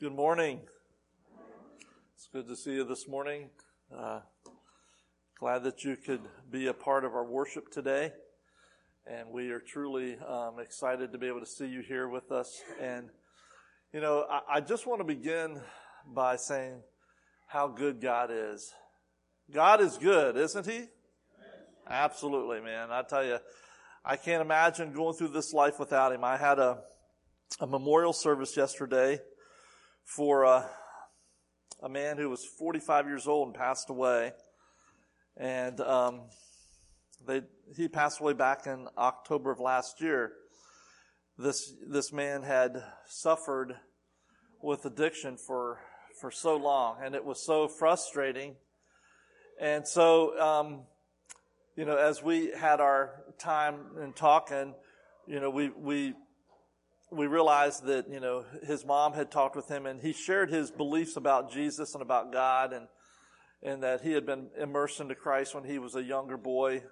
Good morning. It's good to see you this morning. Uh, glad that you could be a part of our worship today. And we are truly um, excited to be able to see you here with us. And, you know, I, I just want to begin by saying how good God is. God is good, isn't He? Absolutely, man. I tell you, I can't imagine going through this life without Him. I had a, a memorial service yesterday for a, a man who was 45 years old and passed away. And um, they, he passed away back in October of last year. This this man had suffered with addiction for for so long, and it was so frustrating. And so, um, you know, as we had our time in talking, you know, we we we realized that, you know, his mom had talked with him and he shared his beliefs about Jesus and about God and, and that he had been immersed into Christ when he was a younger boy.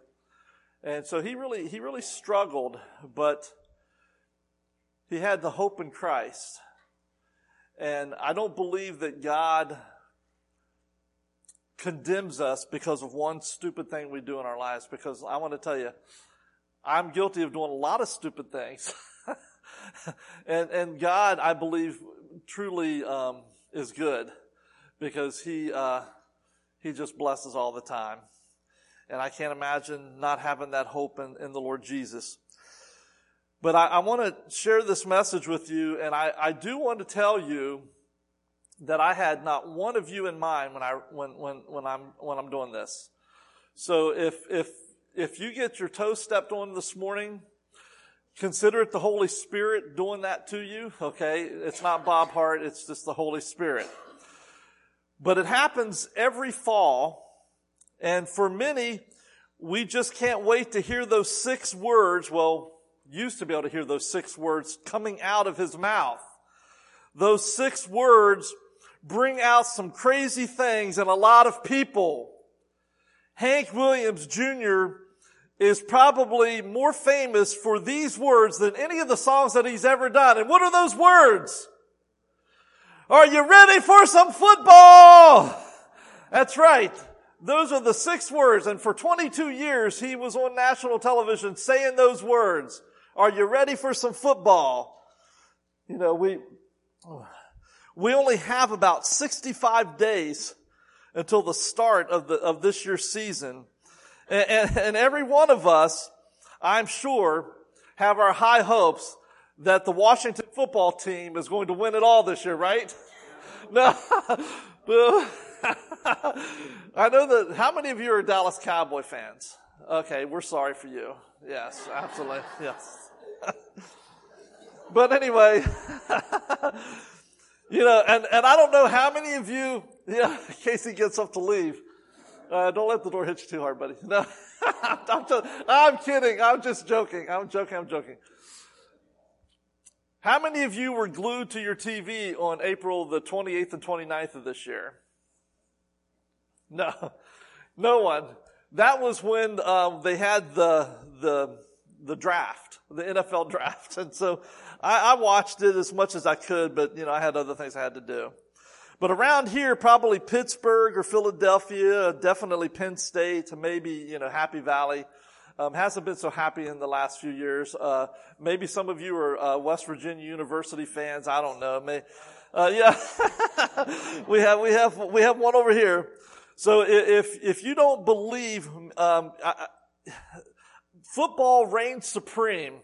And so he really, he really struggled, but he had the hope in Christ. And I don't believe that God condemns us because of one stupid thing we do in our lives, because I want to tell you, I'm guilty of doing a lot of stupid things. and, and God, I believe, truly um, is good because He uh, He just blesses all the time, and I can't imagine not having that hope in, in the Lord Jesus. But I, I want to share this message with you, and I, I do want to tell you that I had not one of you in mind when I when when when I'm when I'm doing this. So if if if you get your toes stepped on this morning, Consider it the Holy Spirit doing that to you, okay? It's not Bob Hart, it's just the Holy Spirit. But it happens every fall, and for many, we just can't wait to hear those six words, well, used to be able to hear those six words coming out of his mouth. Those six words bring out some crazy things in a lot of people. Hank Williams Jr is probably more famous for these words than any of the songs that he's ever done. And what are those words? Are you ready for some football? That's right. Those are the six words. And for 22 years, he was on national television saying those words. Are you ready for some football? You know, we, we only have about 65 days until the start of the, of this year's season. And, and, every one of us, I'm sure, have our high hopes that the Washington football team is going to win it all this year, right? No. I know that, how many of you are Dallas Cowboy fans? Okay, we're sorry for you. Yes, absolutely. Yes. but anyway, you know, and, and I don't know how many of you, yeah, Casey gets up to leave. Uh, don't let the door hit you too hard, buddy. No, I'm, I'm kidding. I'm just joking. I'm joking. I'm joking. How many of you were glued to your TV on April the 28th and 29th of this year? No, no one. That was when um, they had the the the draft, the NFL draft, and so I, I watched it as much as I could, but you know I had other things I had to do. But around here, probably Pittsburgh or Philadelphia, definitely Penn State, maybe, you know, Happy Valley. Um, hasn't been so happy in the last few years. Uh, maybe some of you are uh, West Virginia University fans. I don't know. May, uh, yeah, we have we have we have one over here. So if if you don't believe, um, I, football reigns supreme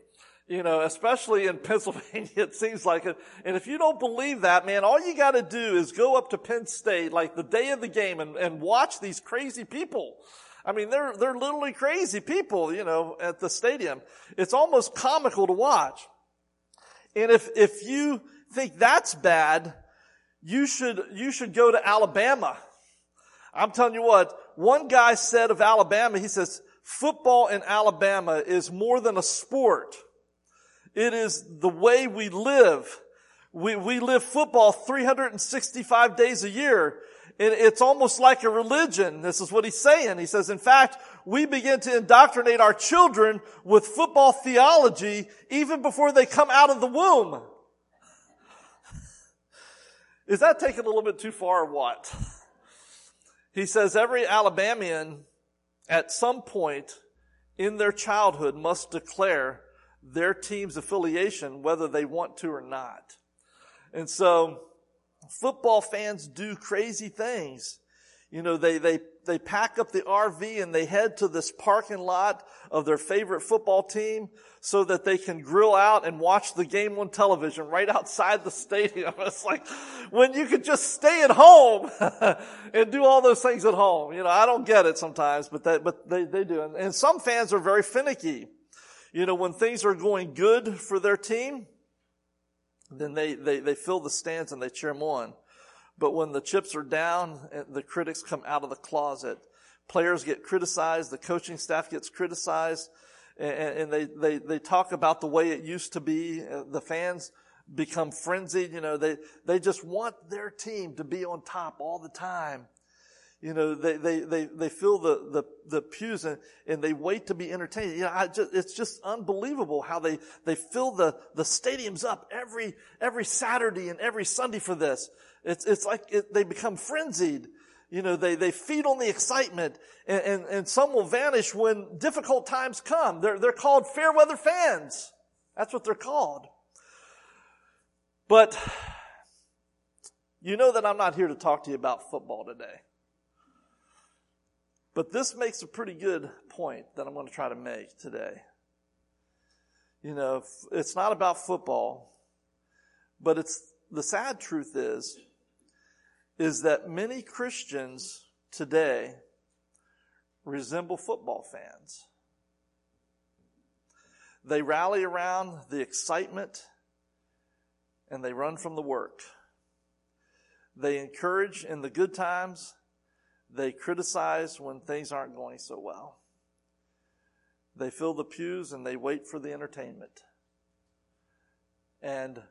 you know, especially in Pennsylvania, it seems like it. And if you don't believe that, man, all you gotta do is go up to Penn State, like the day of the game and, and watch these crazy people. I mean, they're, they're literally crazy people, you know, at the stadium. It's almost comical to watch. And if, if you think that's bad, you should, you should go to Alabama. I'm telling you what, one guy said of Alabama, he says, football in Alabama is more than a sport. It is the way we live. We, we live football 365 days a year. And it's almost like a religion. This is what he's saying. He says, in fact, we begin to indoctrinate our children with football theology even before they come out of the womb. Is that taking a little bit too far or what? He says every Alabamian at some point in their childhood must declare their team's affiliation whether they want to or not. And so football fans do crazy things. You know, they, they, they pack up the RV and they head to this parking lot of their favorite football team so that they can grill out and watch the game on television right outside the stadium. It's like when you could just stay at home and do all those things at home. You know, I don't get it sometimes, but they, but they, they do. And, and some fans are very finicky. You know, when things are going good for their team, then they, they, they fill the stands and they cheer them on. But when the chips are down, the critics come out of the closet. Players get criticized, the coaching staff gets criticized, and, and they, they, they talk about the way it used to be. Uh, the fans become frenzied. You know, they, they just want their team to be on top all the time. You know, they, they, they, they fill the, the, the pews and, and they wait to be entertained. You know, I just, it's just unbelievable how they, they fill the, the stadiums up every, every Saturday and every Sunday for this. It's, it's like it, they become frenzied. You know, they, they feed on the excitement and, and, and some will vanish when difficult times come. They're, they're called fair weather fans. That's what they're called. But you know that I'm not here to talk to you about football today. But this makes a pretty good point that I'm going to try to make today. You know, it's not about football, but it's the sad truth is is that many Christians today resemble football fans. They rally around the excitement and they run from the work. They encourage in the good times they criticize when things aren't going so well. They fill the pews and they wait for the entertainment. And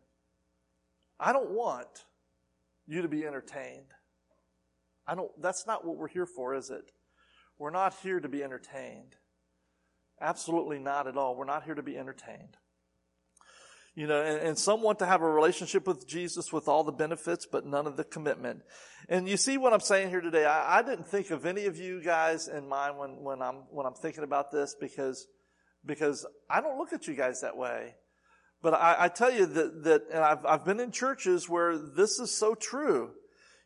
I don't want you to be entertained. I don't, that's not what we're here for, is it? We're not here to be entertained. Absolutely not at all. We're not here to be entertained. You know, and, and, some want to have a relationship with Jesus with all the benefits, but none of the commitment. And you see what I'm saying here today. I, I didn't think of any of you guys in mind when, when I'm, when I'm thinking about this because, because I don't look at you guys that way. But I, I tell you that, that, and I've, I've been in churches where this is so true.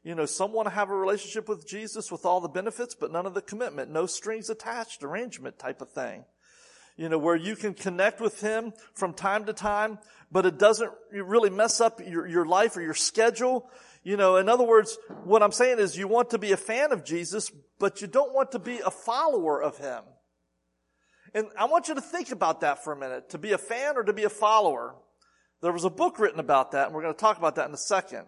You know, some want to have a relationship with Jesus with all the benefits, but none of the commitment, no strings attached arrangement type of thing you know, where you can connect with Him from time to time, but it doesn't really mess up your, your life or your schedule. You know, in other words, what I'm saying is you want to be a fan of Jesus, but you don't want to be a follower of Him. And I want you to think about that for a minute. To be a fan or to be a follower. There was a book written about that, and we're going to talk about that in a second.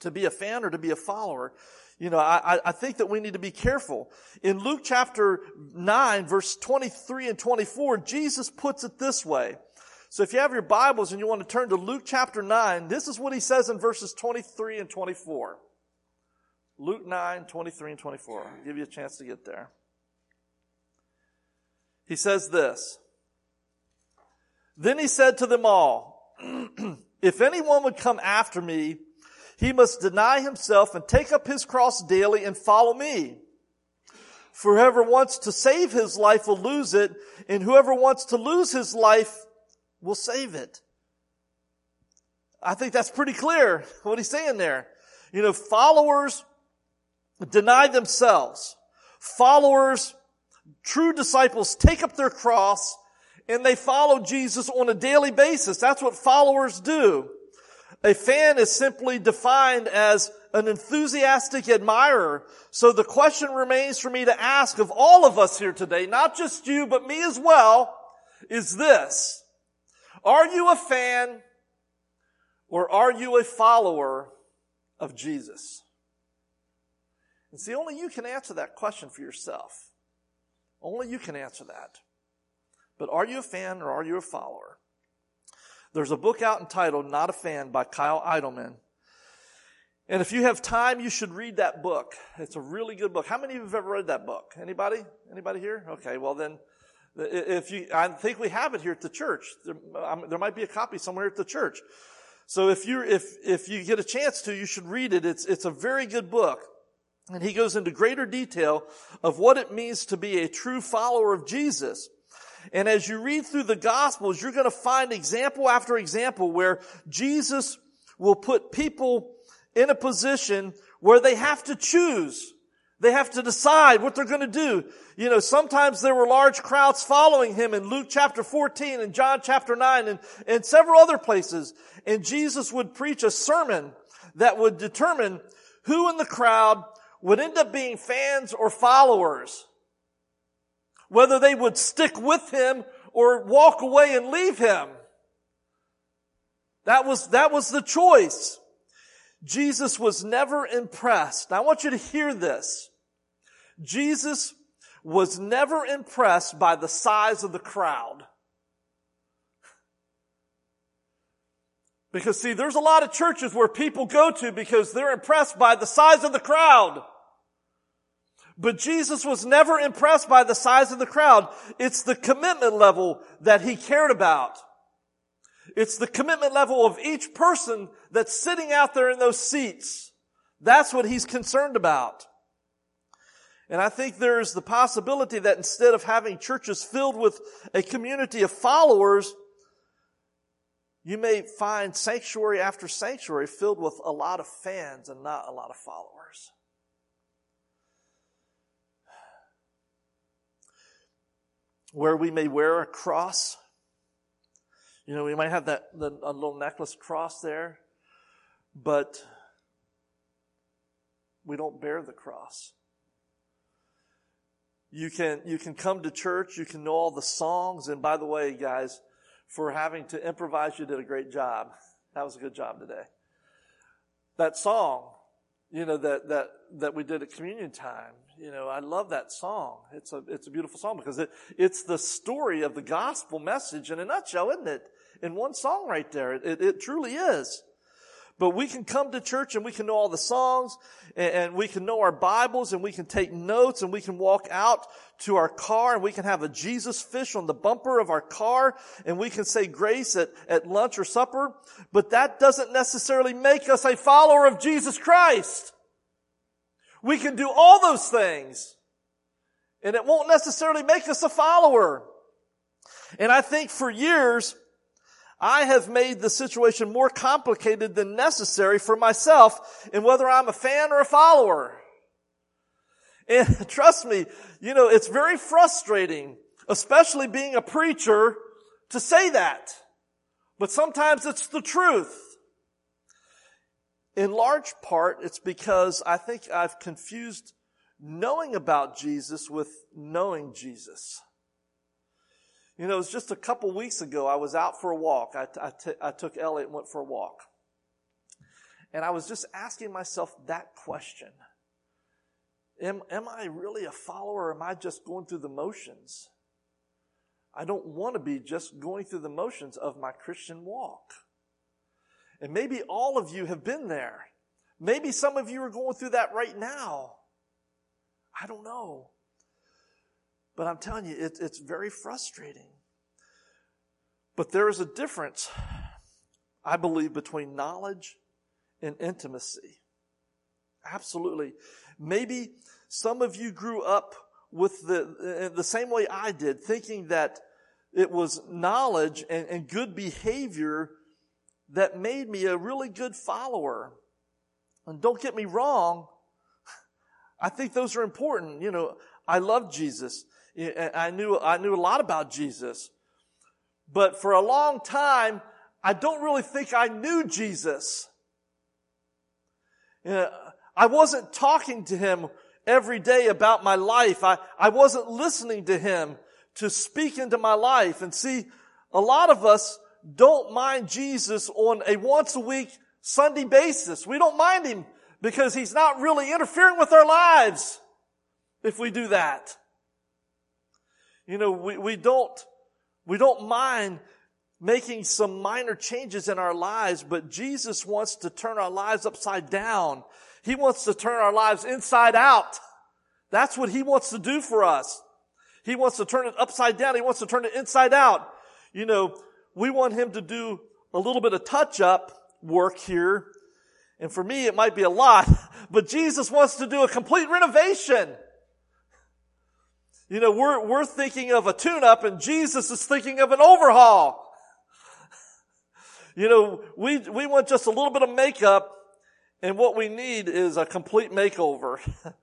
To be a fan or to be a follower. You know, I, I think that we need to be careful. In Luke chapter 9, verse 23 and 24, Jesus puts it this way. So if you have your Bibles and you want to turn to Luke chapter 9, this is what he says in verses 23 and 24. Luke 9, 23 and 24. I'll give you a chance to get there. He says this. Then he said to them all, if anyone would come after me, he must deny himself and take up his cross daily and follow me. For whoever wants to save his life will lose it, and whoever wants to lose his life will save it. I think that's pretty clear what he's saying there. You know, followers deny themselves. Followers, true disciples take up their cross and they follow Jesus on a daily basis. That's what followers do. A fan is simply defined as an enthusiastic admirer. So the question remains for me to ask of all of us here today, not just you, but me as well, is this. Are you a fan or are you a follower of Jesus? And see, only you can answer that question for yourself. Only you can answer that. But are you a fan or are you a follower? There's a book out entitled Not a Fan by Kyle Idleman. And if you have time, you should read that book. It's a really good book. How many of you have ever read that book? Anybody? Anybody here? Okay, well then, if you, I think we have it here at the church. There, um, there might be a copy somewhere at the church. So if you if if you get a chance to, you should read it. It's it's a very good book. And he goes into greater detail of what it means to be a true follower of Jesus. And as you read through the Gospels, you're going to find example after example where Jesus will put people in a position where they have to choose. They have to decide what they're going to do. You know, sometimes there were large crowds following him in Luke chapter 14 and John chapter 9 and, and several other places. And Jesus would preach a sermon that would determine who in the crowd would end up being fans or followers. Whether they would stick with him or walk away and leave him. That was, that was the choice. Jesus was never impressed. Now I want you to hear this. Jesus was never impressed by the size of the crowd. Because see, there's a lot of churches where people go to because they're impressed by the size of the crowd. But Jesus was never impressed by the size of the crowd. It's the commitment level that he cared about. It's the commitment level of each person that's sitting out there in those seats. That's what he's concerned about. And I think there's the possibility that instead of having churches filled with a community of followers, you may find sanctuary after sanctuary filled with a lot of fans and not a lot of followers. Where we may wear a cross. You know, we might have that the, a little necklace cross there, but we don't bear the cross. You can, you can come to church, you can know all the songs, and by the way, guys, for having to improvise, you did a great job. That was a good job today. That song, you know, that, that, that we did at communion time, you know, I love that song. It's a, it's a beautiful song because it, it's the story of the gospel message in a nutshell, isn't it? In one song right there. It, it, it truly is. But we can come to church and we can know all the songs and, and, we can know our Bibles and we can take notes and we can walk out to our car and we can have a Jesus fish on the bumper of our car and we can say grace at, at lunch or supper. But that doesn't necessarily make us a follower of Jesus Christ. We can do all those things and it won't necessarily make us a follower. And I think for years, I have made the situation more complicated than necessary for myself in whether I'm a fan or a follower. And trust me, you know, it's very frustrating, especially being a preacher, to say that. But sometimes it's the truth. In large part, it's because I think I've confused knowing about Jesus with knowing Jesus. You know, it was just a couple weeks ago, I was out for a walk. I, I, t- I took Elliot and went for a walk. And I was just asking myself that question. Am, am I really a follower or am I just going through the motions? I don't want to be just going through the motions of my Christian walk. And maybe all of you have been there. Maybe some of you are going through that right now. I don't know. But I'm telling you, it, it's very frustrating. But there is a difference, I believe, between knowledge and intimacy. Absolutely. Maybe some of you grew up with the, the same way I did, thinking that it was knowledge and, and good behavior that made me a really good follower. And don't get me wrong, I think those are important. You know, I love Jesus. I knew, I knew a lot about Jesus. But for a long time, I don't really think I knew Jesus. You know, I wasn't talking to him every day about my life. I, I wasn't listening to him to speak into my life. And see, a lot of us don't mind Jesus on a once a week Sunday basis. We don't mind him because he's not really interfering with our lives if we do that. You know, we, we don't, we don't mind making some minor changes in our lives, but Jesus wants to turn our lives upside down. He wants to turn our lives inside out. That's what he wants to do for us. He wants to turn it upside down. He wants to turn it inside out. You know, we want him to do a little bit of touch up work here. And for me, it might be a lot, but Jesus wants to do a complete renovation. You know, we're, we're thinking of a tune-up and Jesus is thinking of an overhaul. You know, we, we want just a little bit of makeup and what we need is a complete makeover.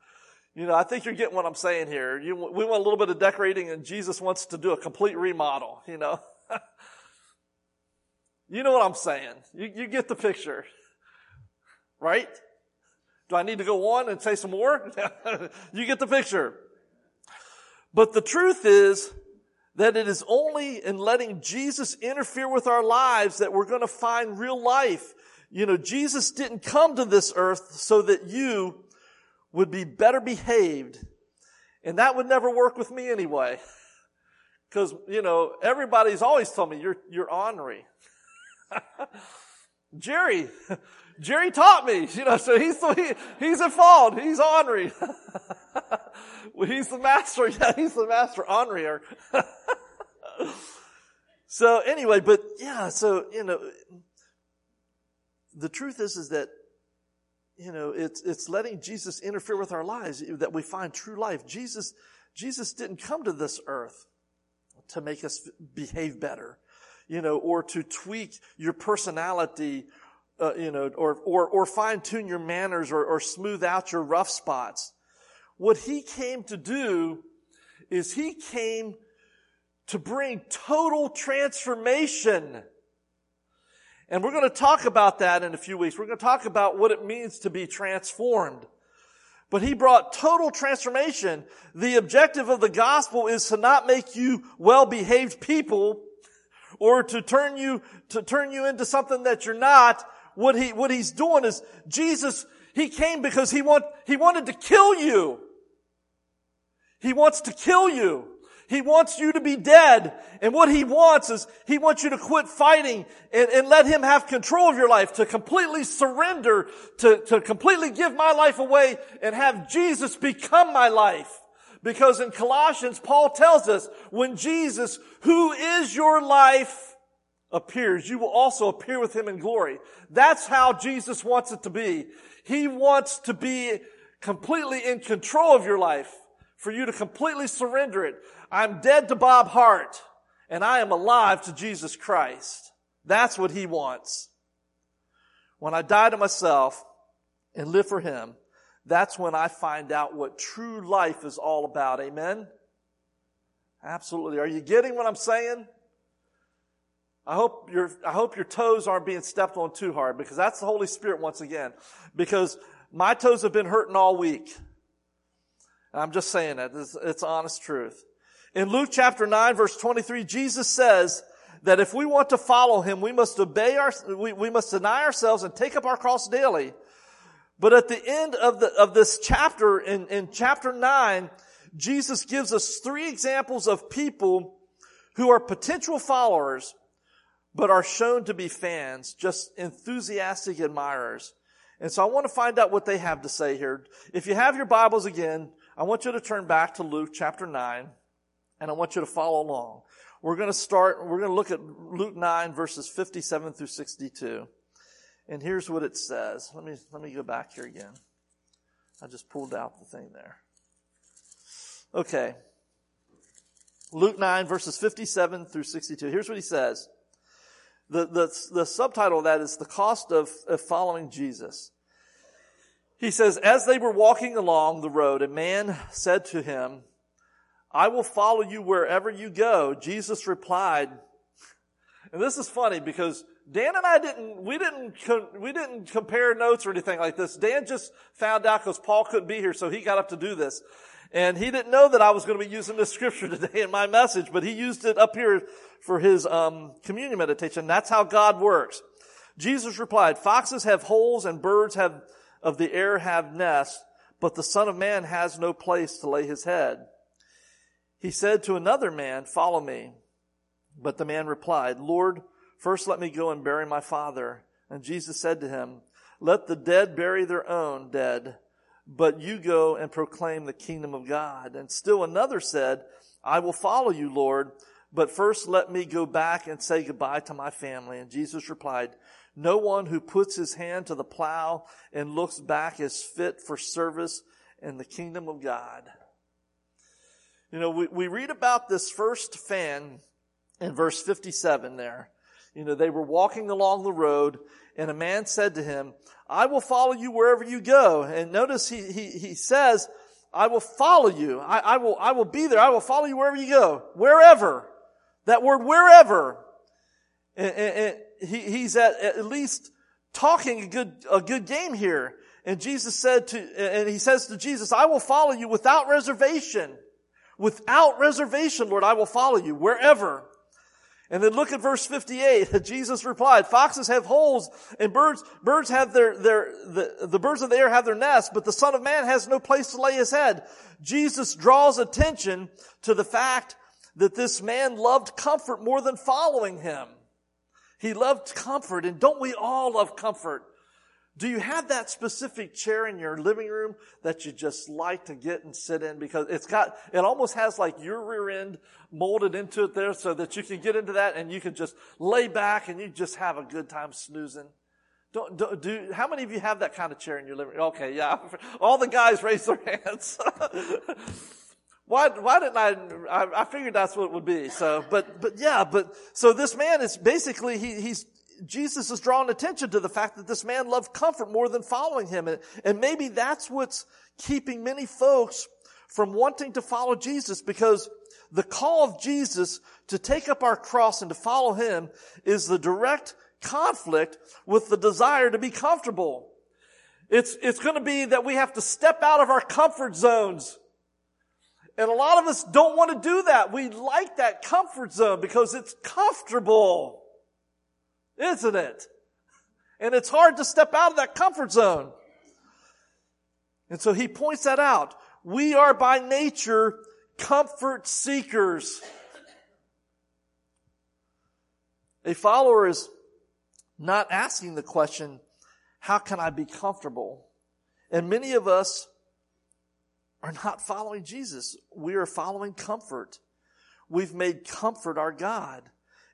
you know, I think you're getting what I'm saying here. You, we want a little bit of decorating and Jesus wants to do a complete remodel, you know. You know what I'm saying. You, you get the picture. Right? Do I need to go on and say some more? you get the picture. But the truth is that it is only in letting Jesus interfere with our lives that we're going to find real life. You know, Jesus didn't come to this earth so that you would be better behaved. And that would never work with me anyway. Cause, you know, everybody's always telling me you're, you're ornery. Jerry, Jerry taught me, you know, so he's, he, he's at fault. He's ornery. he's the master. Yeah, he's the master ornerier. so anyway, but yeah, so, you know, the truth is, is that, you know, it's, it's letting Jesus interfere with our lives that we find true life. Jesus, Jesus didn't come to this earth to make us behave better, you know, or to tweak your personality uh, you know, or, or, or fine tune your manners or, or smooth out your rough spots. What he came to do is he came to bring total transformation. And we're going to talk about that in a few weeks. We're going to talk about what it means to be transformed. But he brought total transformation. The objective of the gospel is to not make you well-behaved people or to turn you, to turn you into something that you're not, what he, what he's doing is Jesus, he came because he want, he wanted to kill you. He wants to kill you. He wants you to be dead. And what he wants is he wants you to quit fighting and, and let him have control of your life, to completely surrender, to, to completely give my life away and have Jesus become my life. Because in Colossians, Paul tells us, when Jesus, who is your life, appears, you will also appear with him in glory. That's how Jesus wants it to be. He wants to be completely in control of your life, for you to completely surrender it. I'm dead to Bob Hart, and I am alive to Jesus Christ. That's what he wants. When I die to myself and live for him, that's when I find out what true life is all about. Amen? Absolutely. Are you getting what I'm saying? I hope your, I hope your toes aren't being stepped on too hard because that's the Holy Spirit once again. Because my toes have been hurting all week. And I'm just saying that. It's, it's honest truth. In Luke chapter 9 verse 23, Jesus says that if we want to follow Him, we must obey our, we, we must deny ourselves and take up our cross daily. But at the end of the, of this chapter, in, in chapter 9, Jesus gives us three examples of people who are potential followers but are shown to be fans, just enthusiastic admirers. And so I want to find out what they have to say here. If you have your Bibles again, I want you to turn back to Luke chapter 9, and I want you to follow along. We're going to start, we're going to look at Luke 9 verses 57 through 62. And here's what it says. Let me, let me go back here again. I just pulled out the thing there. Okay. Luke 9 verses 57 through 62. Here's what he says. The, the, the subtitle of that is the cost of, of following Jesus. He says, as they were walking along the road, a man said to him, I will follow you wherever you go. Jesus replied, and this is funny because Dan and I didn't, we didn't, we didn't compare notes or anything like this. Dan just found out because Paul couldn't be here, so he got up to do this. And he didn't know that I was going to be using this scripture today in my message, but he used it up here for his um, communion meditation. That's how God works. Jesus replied, Foxes have holes and birds have of the air have nests, but the Son of Man has no place to lay his head. He said to another man, Follow me. But the man replied, Lord, first let me go and bury my father. And Jesus said to him, Let the dead bury their own dead but you go and proclaim the kingdom of God. And still another said, I will follow you, Lord, but first let me go back and say goodbye to my family. And Jesus replied, No one who puts his hand to the plow and looks back is fit for service in the kingdom of God. You know, we, we read about this first fan in verse 57 there. You know, they were walking along the road and a man said to him, I will follow you wherever you go. And notice he, he, he says, I will follow you. I, I will, I will be there. I will follow you wherever you go. Wherever. That word wherever. And, and, and he, he's at, at least talking a good, a good game here. And Jesus said to, and he says to Jesus, I will follow you without reservation. Without reservation, Lord, I will follow you wherever. And then look at verse 58. Jesus replied, foxes have holes and birds, birds have their, their, the, the birds of the air have their nests, but the son of man has no place to lay his head. Jesus draws attention to the fact that this man loved comfort more than following him. He loved comfort and don't we all love comfort? Do you have that specific chair in your living room that you just like to get and sit in because it's got, it almost has like your rear end molded into it there so that you can get into that and you can just lay back and you just have a good time snoozing. Don't, don't do, how many of you have that kind of chair in your living room? Okay, yeah. All the guys raise their hands. why, why didn't I, I, I figured that's what it would be. So, but, but yeah, but, so this man is basically, he, he's, Jesus is drawing attention to the fact that this man loved comfort more than following him. And, and maybe that's what's keeping many folks from wanting to follow Jesus because the call of Jesus to take up our cross and to follow him is the direct conflict with the desire to be comfortable. It's, it's going to be that we have to step out of our comfort zones. And a lot of us don't want to do that. We like that comfort zone because it's comfortable. Isn't it? And it's hard to step out of that comfort zone. And so he points that out. We are by nature comfort seekers. A follower is not asking the question, how can I be comfortable? And many of us are not following Jesus. We are following comfort. We've made comfort our God.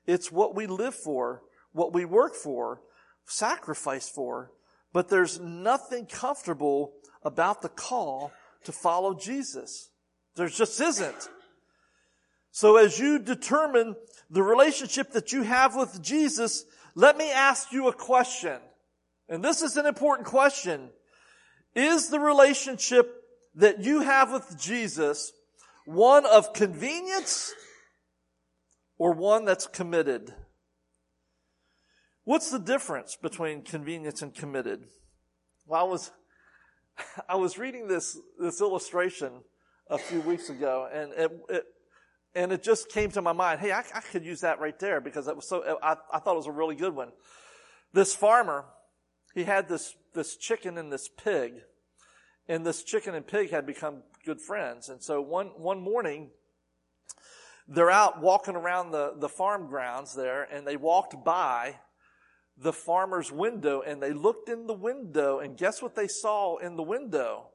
It's what we live for what we work for, sacrifice for, but there's nothing comfortable about the call to follow Jesus. There just isn't. So as you determine the relationship that you have with Jesus, let me ask you a question. And this is an important question. Is the relationship that you have with Jesus one of convenience or one that's committed? What's the difference between convenience and committed? Well, I was, I was reading this, this illustration a few weeks ago and it, it and it just came to my mind. Hey, I, I, could use that right there because it was so, I, I thought it was a really good one. This farmer, he had this, this chicken and this pig and this chicken and pig had become good friends. And so one, one morning, they're out walking around the, the farm grounds there and they walked by the farmer's window and they looked in the window and guess what they saw in the window?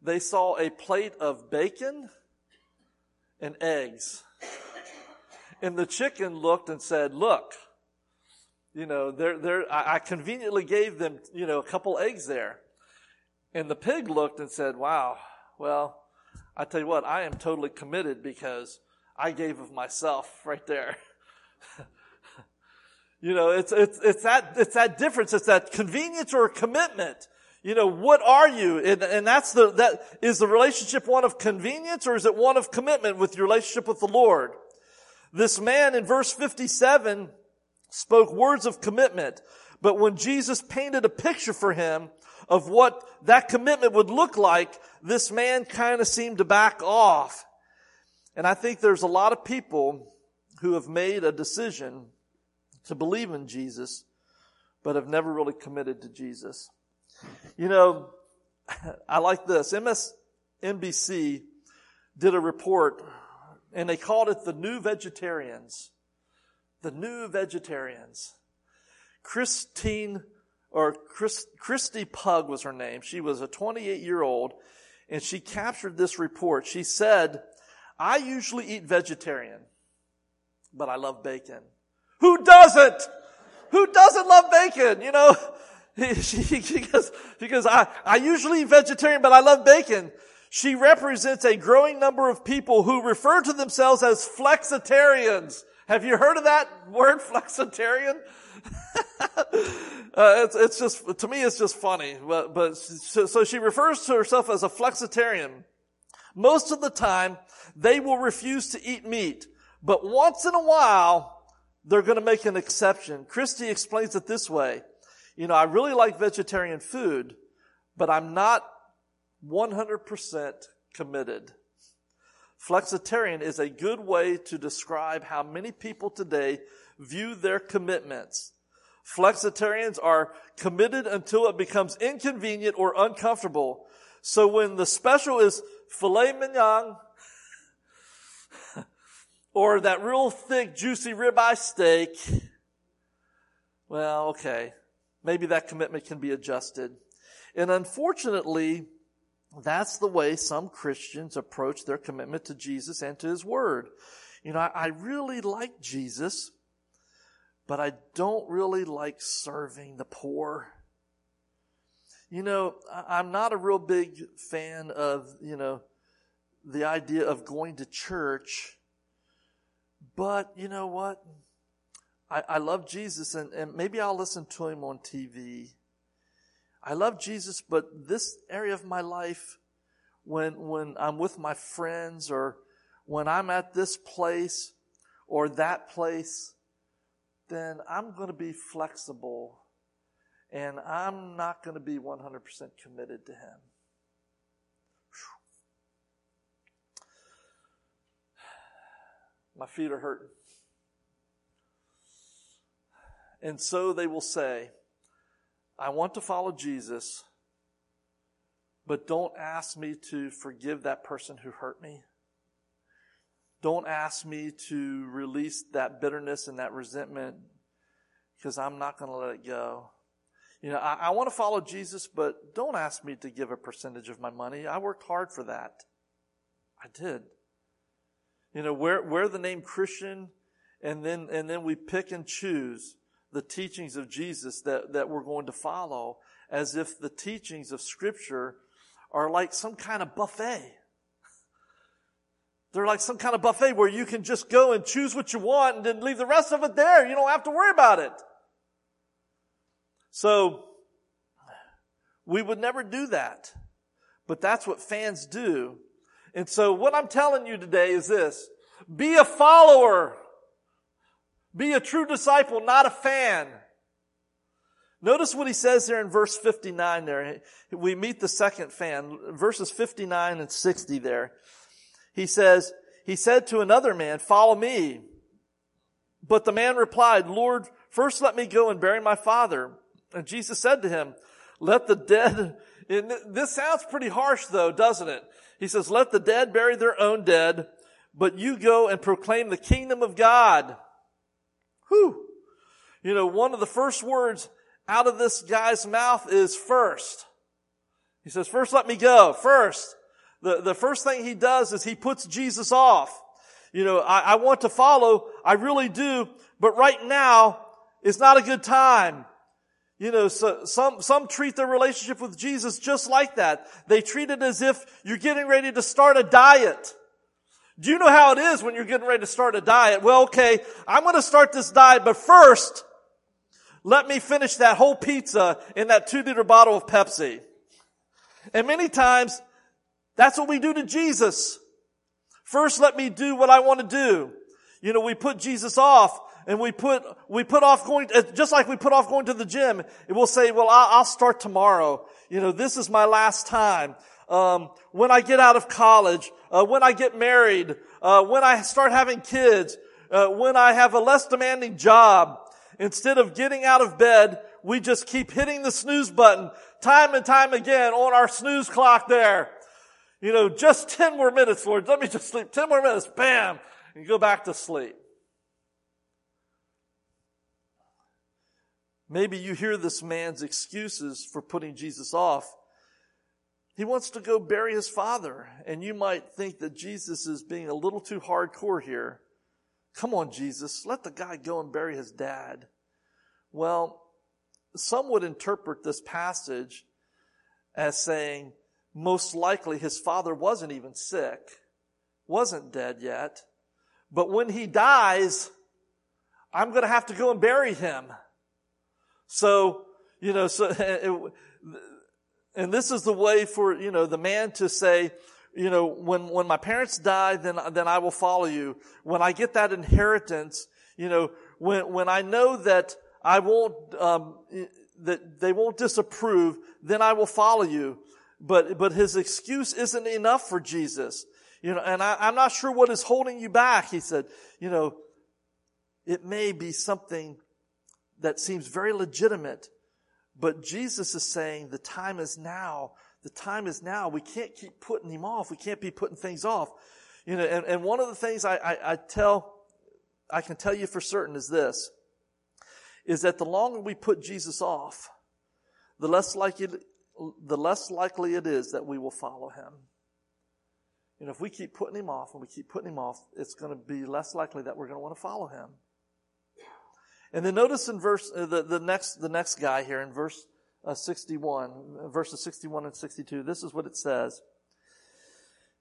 They saw a plate of bacon and eggs. And the chicken looked and said, look, you know, they're, they're, I, I conveniently gave them, you know, a couple eggs there. And the pig looked and said, wow, well, I tell you what, I am totally committed because I gave of myself right there. You know, it's, it's, it's that, it's that difference. It's that convenience or commitment. You know, what are you? And, and that's the, that, is the relationship one of convenience or is it one of commitment with your relationship with the Lord? This man in verse 57 spoke words of commitment, but when Jesus painted a picture for him of what that commitment would look like, this man kind of seemed to back off. And I think there's a lot of people who have made a decision to believe in Jesus, but have never really committed to Jesus. You know, I like this. MSNBC did a report and they called it the new vegetarians. The new vegetarians. Christine or Chris, Christy Pug was her name. She was a 28 year old and she captured this report. She said, I usually eat vegetarian, but I love bacon. Who doesn't? who doesn't love bacon? You know, she, she goes, she goes, I, I usually eat vegetarian, but I love bacon. She represents a growing number of people who refer to themselves as flexitarians. Have you heard of that word, flexitarian? uh, it's, it's just, to me, it's just funny. But, but so, so she refers to herself as a flexitarian. Most of the time, they will refuse to eat meat. But once in a while, they're going to make an exception. Christy explains it this way. You know, I really like vegetarian food, but I'm not 100% committed. Flexitarian is a good way to describe how many people today view their commitments. Flexitarians are committed until it becomes inconvenient or uncomfortable. So when the special is filet mignon or that real thick, juicy ribeye steak, well, okay. Maybe that commitment can be adjusted. And unfortunately, that's the way some Christians approach their commitment to Jesus and to His Word. You know, I, I really like Jesus, but I don't really like serving the poor. You know, I, I'm not a real big fan of, you know, the idea of going to church, but you know what? I, I love Jesus and, and maybe I'll listen to him on TV I love Jesus, but this area of my life, when, when I'm with my friends or when I'm at this place or that place, then I'm going to be flexible and I'm not going to be 100% committed to Him. My feet are hurting. And so they will say, I want to follow Jesus, but don't ask me to forgive that person who hurt me. Don't ask me to release that bitterness and that resentment because I'm not going to let it go. You know, I, I want to follow Jesus, but don't ask me to give a percentage of my money. I worked hard for that. I did. You know, wear, wear the name Christian and then, and then we pick and choose the teachings of Jesus that, that we're going to follow as if the teachings of Scripture are like some kind of buffet. They're like some kind of buffet where you can just go and choose what you want and then leave the rest of it there. You don't have to worry about it. So, we would never do that. But that's what fans do. And so what I'm telling you today is this. Be a follower be a true disciple, not a fan. Notice what he says there in verse 59 there. We meet the second fan, verses 59 and 60 there. He says, he said to another man, follow me. But the man replied, Lord, first let me go and bury my father. And Jesus said to him, let the dead, this sounds pretty harsh though, doesn't it? He says, let the dead bury their own dead, but you go and proclaim the kingdom of God. Whew. You know, one of the first words out of this guy's mouth is first. He says, first let me go. First. The, the first thing he does is he puts Jesus off. You know, I, I want to follow. I really do. But right now is not a good time. You know, so some, some treat their relationship with Jesus just like that. They treat it as if you're getting ready to start a diet. Do you know how it is when you're getting ready to start a diet? Well, okay, I'm going to start this diet, but first, let me finish that whole pizza in that two liter bottle of Pepsi. And many times, that's what we do to Jesus. First, let me do what I want to do. You know, we put Jesus off and we put, we put off going, just like we put off going to the gym, we'll say, well, I'll start tomorrow. You know, this is my last time um, when I get out of college, uh, when I get married, uh, when I start having kids, uh, when I have a less demanding job, instead of getting out of bed, we just keep hitting the snooze button time and time again on our snooze clock there. You know, just 10 more minutes, Lord. Let me just sleep. 10 more minutes. Bam. And go back to sleep. Maybe you hear this man's excuses for putting Jesus off he wants to go bury his father. And you might think that Jesus is being a little too hardcore here. Come on, Jesus, let the guy go and bury his dad. Well, some would interpret this passage as saying, most likely his father wasn't even sick, wasn't dead yet, but when he dies, I'm going to have to go and bury him. So, you know, so, it, and this is the way for, you know, the man to say, you know, when, when my parents die, then, then I will follow you. When I get that inheritance, you know, when, when I know that I won't, um, that they won't disapprove, then I will follow you. But, but his excuse isn't enough for Jesus. You know, and I, I'm not sure what is holding you back. He said, you know, it may be something that seems very legitimate, but Jesus is saying the time is now. The time is now. We can't keep putting him off. We can't be putting things off. You know, and, and one of the things I, I, I tell, I can tell you for certain is this, is that the longer we put Jesus off, the less likely, the less likely it is that we will follow him. You know, if we keep putting him off and we keep putting him off, it's going to be less likely that we're going to want to follow him. And then notice in verse, uh, the, the next, the next guy here in verse uh, 61, verses 61 and 62, this is what it says.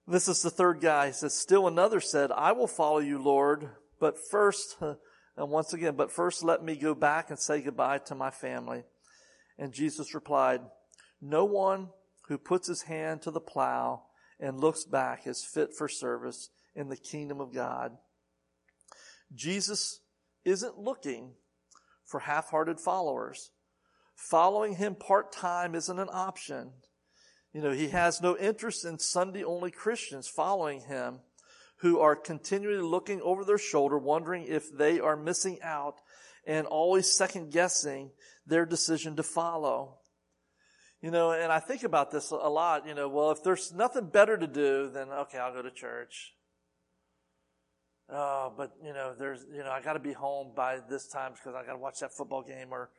This is the third guy. He says, still another said, I will follow you, Lord, but first, and once again, but first let me go back and say goodbye to my family. And Jesus replied, no one who puts his hand to the plow and looks back is fit for service in the kingdom of God. Jesus isn't looking for half-hearted followers. Following him part-time isn't an option. You know, he has no interest in Sunday-only Christians following him who are continually looking over their shoulder, wondering if they are missing out and always second guessing their decision to follow. You know, and I think about this a lot, you know, well, if there's nothing better to do, then okay, I'll go to church. Oh, but you know, there's, you know, I got to be home by this time because I got to watch that football game or,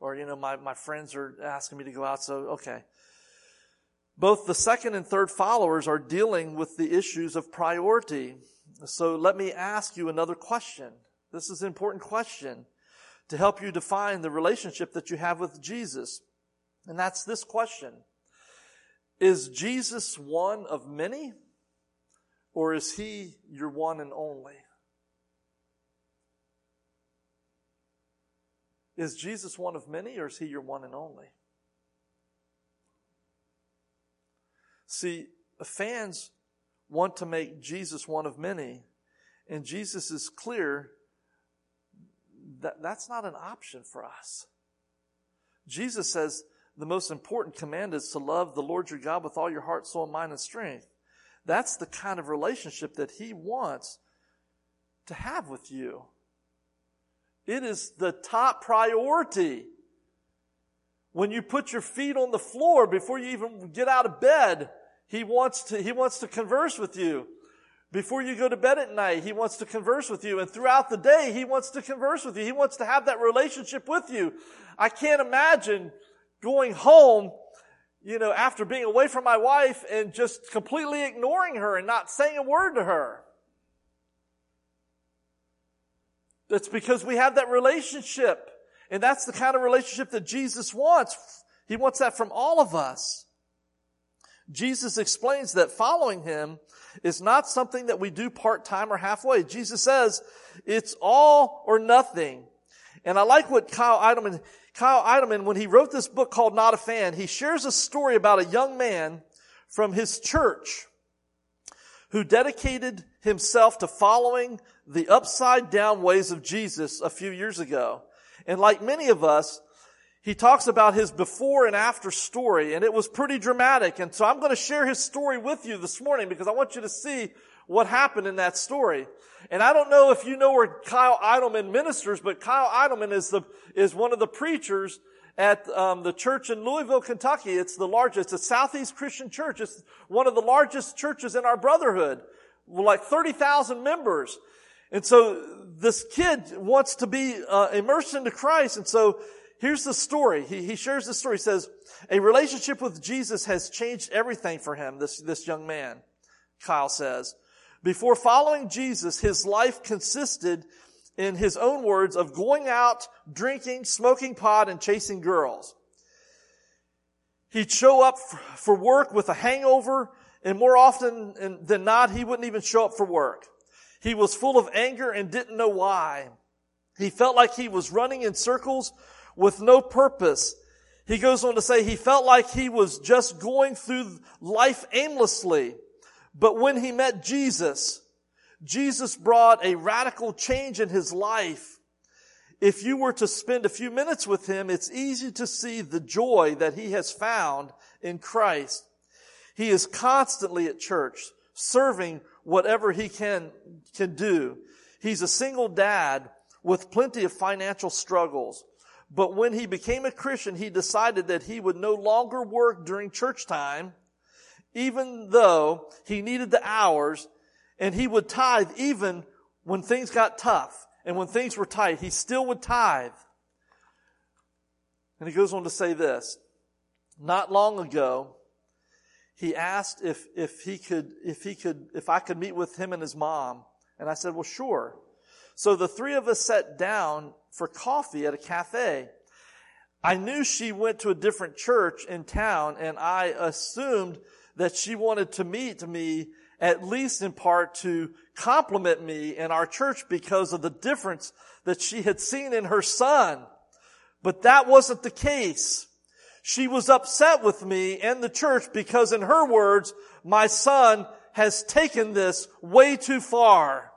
or, you know, my, my friends are asking me to go out. So, okay. Both the second and third followers are dealing with the issues of priority. So let me ask you another question. This is an important question to help you define the relationship that you have with Jesus. And that's this question. Is Jesus one of many? Or is he your one and only? Is Jesus one of many or is he your one and only? See, fans want to make Jesus one of many, and Jesus is clear that that's not an option for us. Jesus says the most important command is to love the Lord your God with all your heart, soul, mind, and strength. That's the kind of relationship that He wants to have with you. It is the top priority. When you put your feet on the floor before you even get out of bed, He wants to, He wants to converse with you. Before you go to bed at night, He wants to converse with you. And throughout the day, He wants to converse with you. He wants to have that relationship with you. I can't imagine going home you know, after being away from my wife and just completely ignoring her and not saying a word to her. That's because we have that relationship. And that's the kind of relationship that Jesus wants. He wants that from all of us. Jesus explains that following him is not something that we do part-time or halfway. Jesus says it's all or nothing. And I like what Kyle Idleman, Kyle Idleman, when he wrote this book called Not a Fan, he shares a story about a young man from his church who dedicated himself to following the upside down ways of Jesus a few years ago. And like many of us, he talks about his before and after story, and it was pretty dramatic. And so I'm going to share his story with you this morning because I want you to see what happened in that story. And I don't know if you know where Kyle Idleman ministers, but Kyle Idleman is the, is one of the preachers at um, the church in Louisville, Kentucky. It's the largest, it's a Southeast Christian church. It's one of the largest churches in our brotherhood, with like 30,000 members. And so this kid wants to be uh, immersed into Christ. And so here's the story. He, he shares this story. He says, a relationship with Jesus has changed everything for him, this, this young man, Kyle says. Before following Jesus, his life consisted in his own words, of going out, drinking, smoking pot, and chasing girls. He'd show up for work with a hangover, and more often than not, he wouldn't even show up for work. He was full of anger and didn't know why. He felt like he was running in circles with no purpose. He goes on to say he felt like he was just going through life aimlessly. But when he met Jesus, Jesus brought a radical change in his life. If you were to spend a few minutes with him, it's easy to see the joy that he has found in Christ. He is constantly at church, serving whatever he can, can do. He's a single dad with plenty of financial struggles. But when he became a Christian, he decided that he would no longer work during church time, even though he needed the hours and he would tithe even when things got tough and when things were tight. He still would tithe. And he goes on to say this. Not long ago, he asked if, if he could, if he could, if I could meet with him and his mom. And I said, well, sure. So the three of us sat down for coffee at a cafe. I knew she went to a different church in town and I assumed that she wanted to meet me at least in part to compliment me in our church because of the difference that she had seen in her son. But that wasn't the case. She was upset with me and the church because in her words, my son has taken this way too far.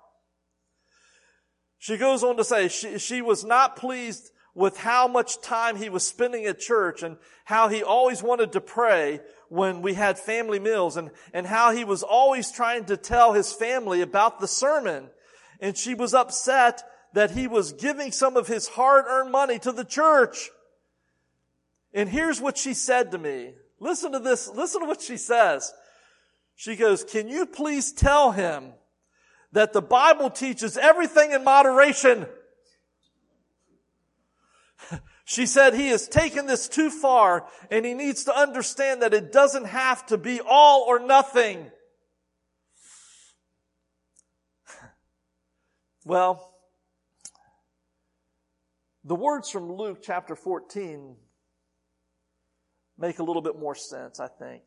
She goes on to say she, she was not pleased with how much time he was spending at church and how he always wanted to pray when we had family meals and, and how he was always trying to tell his family about the sermon. And she was upset that he was giving some of his hard earned money to the church. And here's what she said to me. Listen to this. Listen to what she says. She goes, can you please tell him that the Bible teaches everything in moderation? She said he has taken this too far and he needs to understand that it doesn't have to be all or nothing. Well, the words from Luke chapter 14 make a little bit more sense, I think.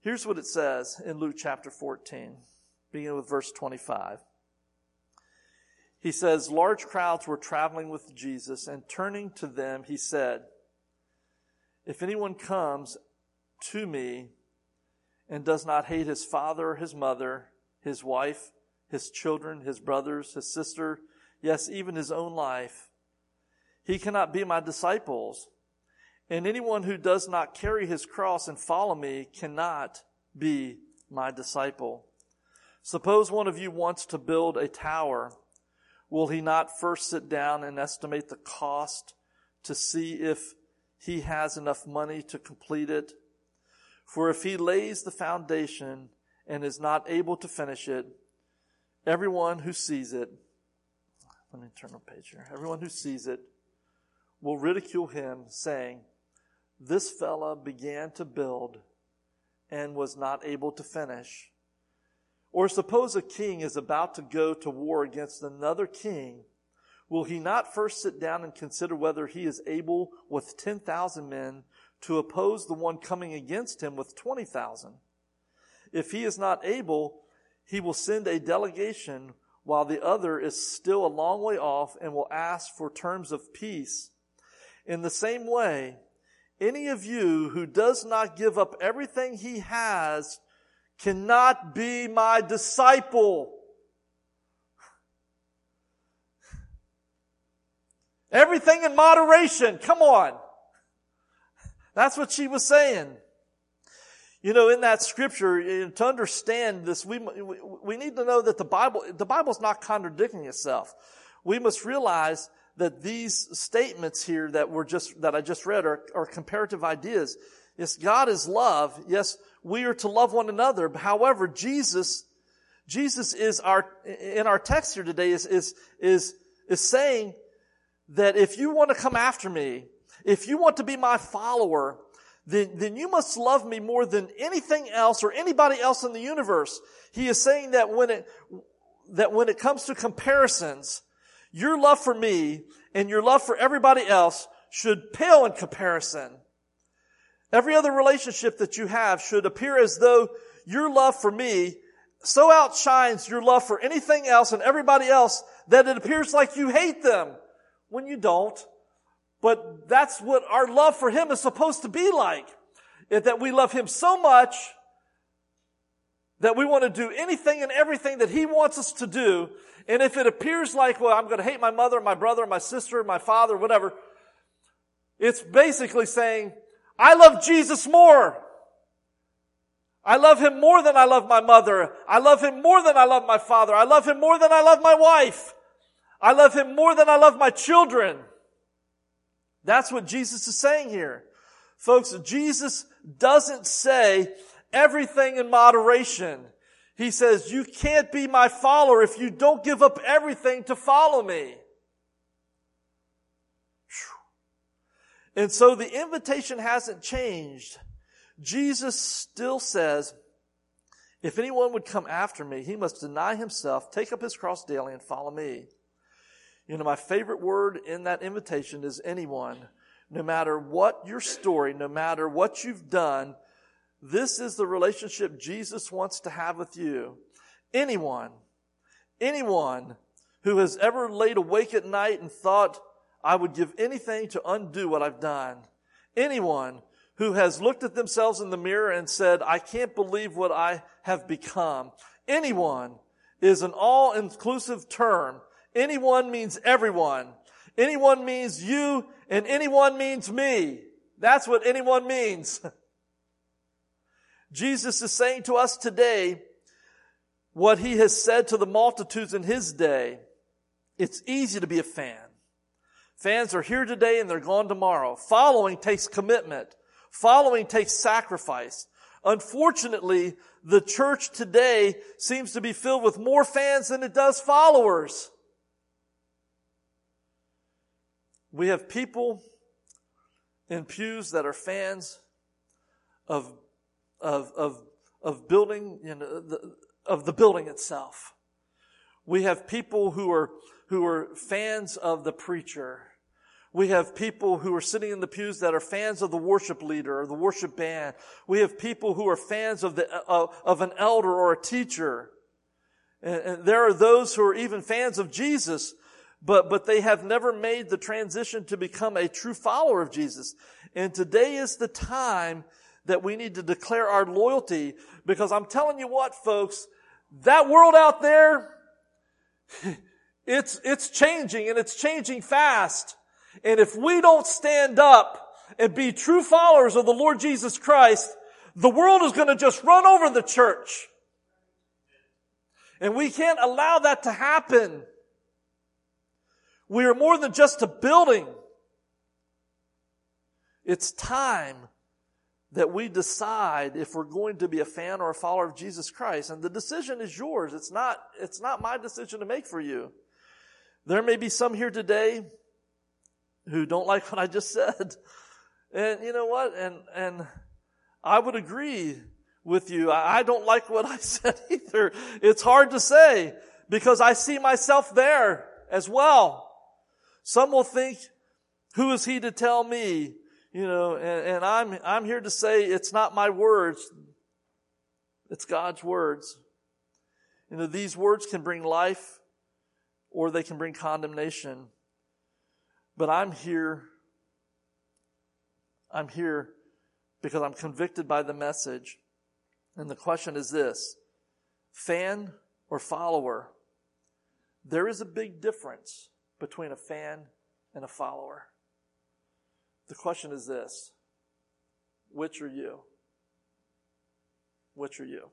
Here's what it says in Luke chapter 14, beginning with verse 25. He says, large crowds were traveling with Jesus, and turning to them, he said, If anyone comes to me and does not hate his father or his mother, his wife, his children, his brothers, his sister, yes, even his own life, he cannot be my disciples. And anyone who does not carry his cross and follow me cannot be my disciple. Suppose one of you wants to build a tower. Will he not first sit down and estimate the cost to see if he has enough money to complete it? For if he lays the foundation and is not able to finish it, everyone who sees it, let me turn the page here. Everyone who sees it will ridicule him, saying, This fellow began to build and was not able to finish. Or suppose a king is about to go to war against another king. Will he not first sit down and consider whether he is able with 10,000 men to oppose the one coming against him with 20,000? If he is not able, he will send a delegation while the other is still a long way off and will ask for terms of peace. In the same way, any of you who does not give up everything he has cannot be my disciple. Everything in moderation. Come on. That's what she was saying. You know, in that scripture, to understand this, we, we need to know that the Bible, the Bible's not contradicting itself. We must realize that these statements here that were just, that I just read are, are comparative ideas. Yes, God is love. Yes, we are to love one another. However, Jesus, Jesus is our, in our text here today is, is, is, is saying that if you want to come after me, if you want to be my follower, then, then you must love me more than anything else or anybody else in the universe. He is saying that when it, that when it comes to comparisons, your love for me and your love for everybody else should pale in comparison. Every other relationship that you have should appear as though your love for me so outshines your love for anything else and everybody else that it appears like you hate them when you don't. But that's what our love for Him is supposed to be like. That we love Him so much that we want to do anything and everything that He wants us to do. And if it appears like, well, I'm going to hate my mother, my brother, my sister, my father, whatever, it's basically saying, I love Jesus more. I love him more than I love my mother. I love him more than I love my father. I love him more than I love my wife. I love him more than I love my children. That's what Jesus is saying here. Folks, Jesus doesn't say everything in moderation. He says, you can't be my follower if you don't give up everything to follow me. And so the invitation hasn't changed. Jesus still says, if anyone would come after me, he must deny himself, take up his cross daily, and follow me. You know, my favorite word in that invitation is anyone. No matter what your story, no matter what you've done, this is the relationship Jesus wants to have with you. Anyone, anyone who has ever laid awake at night and thought, I would give anything to undo what I've done. Anyone who has looked at themselves in the mirror and said, I can't believe what I have become. Anyone is an all-inclusive term. Anyone means everyone. Anyone means you and anyone means me. That's what anyone means. Jesus is saying to us today what he has said to the multitudes in his day. It's easy to be a fan. Fans are here today and they're gone tomorrow. Following takes commitment. Following takes sacrifice. Unfortunately, the church today seems to be filled with more fans than it does followers. We have people in pews that are fans of, of, of, of building, you know, the, of the building itself. We have people who are, who are fans of the preacher we have people who are sitting in the pews that are fans of the worship leader or the worship band. We have people who are fans of the, uh, of an elder or a teacher. And, and there are those who are even fans of Jesus, but, but they have never made the transition to become a true follower of Jesus. And today is the time that we need to declare our loyalty because I'm telling you what, folks, that world out there, it's, it's changing and it's changing fast. And if we don't stand up and be true followers of the Lord Jesus Christ, the world is going to just run over the church. And we can't allow that to happen. We are more than just a building. It's time that we decide if we're going to be a fan or a follower of Jesus Christ. And the decision is yours. It's not, it's not my decision to make for you. There may be some here today who don't like what I just said. And you know what? And, and I would agree with you. I don't like what I said either. It's hard to say because I see myself there as well. Some will think, who is he to tell me? You know, and, and I'm, I'm here to say it's not my words. It's God's words. You know, these words can bring life or they can bring condemnation. But I'm here. I'm here because I'm convicted by the message. And the question is this fan or follower? There is a big difference between a fan and a follower. The question is this which are you? Which are you?